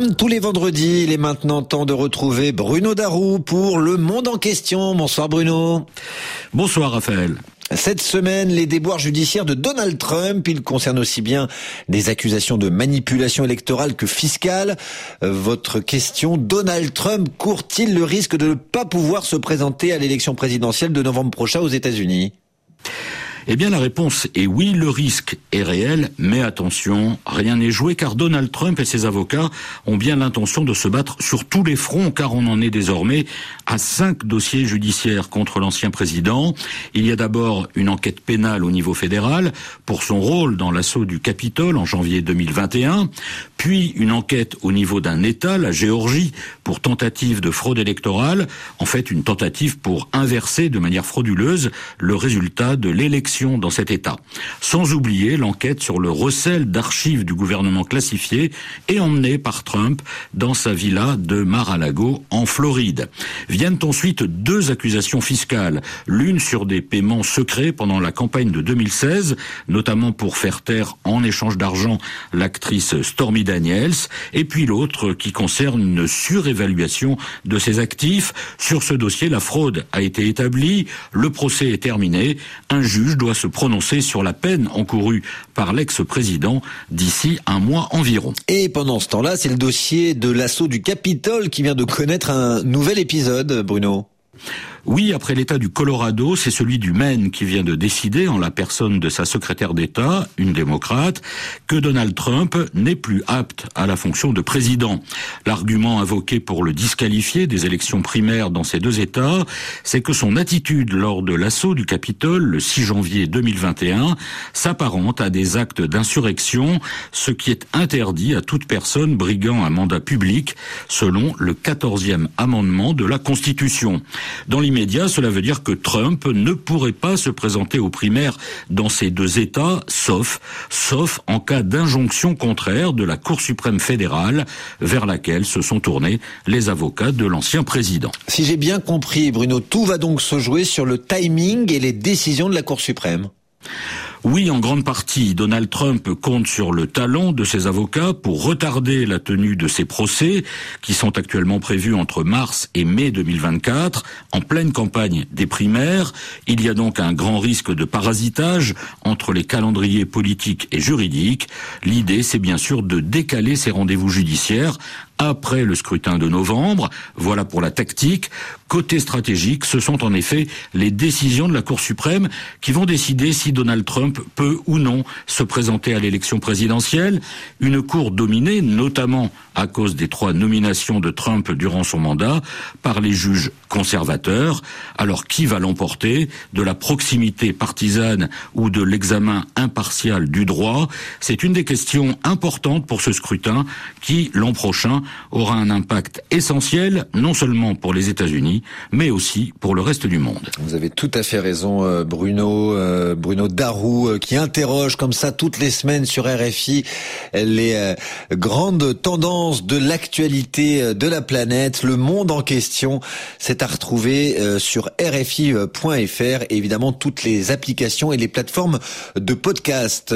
Comme tous les vendredis, il est maintenant temps de retrouver Bruno Darou pour Le Monde en question. Bonsoir Bruno. Bonsoir Raphaël. Cette semaine, les déboires judiciaires de Donald Trump, ils concernent aussi bien des accusations de manipulation électorale que fiscale. Votre question, Donald Trump court-il le risque de ne pas pouvoir se présenter à l'élection présidentielle de novembre prochain aux États-Unis? Eh bien, la réponse est oui, le risque est réel, mais attention, rien n'est joué car Donald Trump et ses avocats ont bien l'intention de se battre sur tous les fronts car on en est désormais à cinq dossiers judiciaires contre l'ancien président. Il y a d'abord une enquête pénale au niveau fédéral pour son rôle dans l'assaut du Capitole en janvier 2021, puis une enquête au niveau d'un État, la Géorgie, pour tentative de fraude électorale, en fait une tentative pour inverser de manière frauduleuse le résultat de l'élection dans cet État. Sans oublier l'enquête sur le recel d'archives du gouvernement classifié et emmené par Trump dans sa villa de Mar-a-Lago en Floride. Viennent ensuite deux accusations fiscales, l'une sur des paiements secrets pendant la campagne de 2016, notamment pour faire taire en échange d'argent l'actrice Stormy Daniels, et puis l'autre qui concerne une surévaluation de ses actifs. Sur ce dossier, la fraude a été établie, le procès est terminé, un juge doit se prononcer sur la peine encourue par l'ex-président d'ici un mois environ. Et pendant ce temps-là, c'est le dossier de l'assaut du Capitole qui vient de connaître un nouvel épisode, Bruno. Oui, après l'État du Colorado, c'est celui du Maine qui vient de décider, en la personne de sa secrétaire d'État, une démocrate, que Donald Trump n'est plus apte à la fonction de président. L'argument invoqué pour le disqualifier des élections primaires dans ces deux États, c'est que son attitude lors de l'assaut du Capitole le 6 janvier 2021 s'apparente à des actes d'insurrection, ce qui est interdit à toute personne briguant un mandat public, selon le 14e amendement de la Constitution. Dans l'immédiat, cela veut dire que Trump ne pourrait pas se présenter aux primaires dans ces deux États, sauf, sauf en cas d'injonction contraire de la Cour suprême fédérale vers laquelle se sont tournés les avocats de l'ancien président. Si j'ai bien compris, Bruno, tout va donc se jouer sur le timing et les décisions de la Cour suprême. Oui, en grande partie, Donald Trump compte sur le talent de ses avocats pour retarder la tenue de ses procès, qui sont actuellement prévus entre mars et mai 2024, en pleine campagne des primaires. Il y a donc un grand risque de parasitage entre les calendriers politiques et juridiques. L'idée, c'est bien sûr de décaler ces rendez-vous judiciaires après le scrutin de novembre. Voilà pour la tactique. Côté stratégique, ce sont en effet les décisions de la Cour suprême qui vont décider si Donald Trump peut ou non se présenter à l'élection présidentielle. Une Cour dominée, notamment à cause des trois nominations de Trump durant son mandat, par les juges conservateurs. Alors qui va l'emporter? De la proximité partisane ou de l'examen impartial du droit? C'est une des questions importantes pour ce scrutin qui, l'an prochain, aura un impact essentiel, non seulement pour les États-Unis, mais aussi pour le reste du monde. Vous avez tout à fait raison, euh, Bruno. Euh, Bruno Darou, euh, qui interroge comme ça toutes les semaines sur RFI les grandes tendances de l'actualité de la planète, le monde en question. C'est à retrouver sur RFI.fr évidemment toutes les applications et les plateformes de podcast.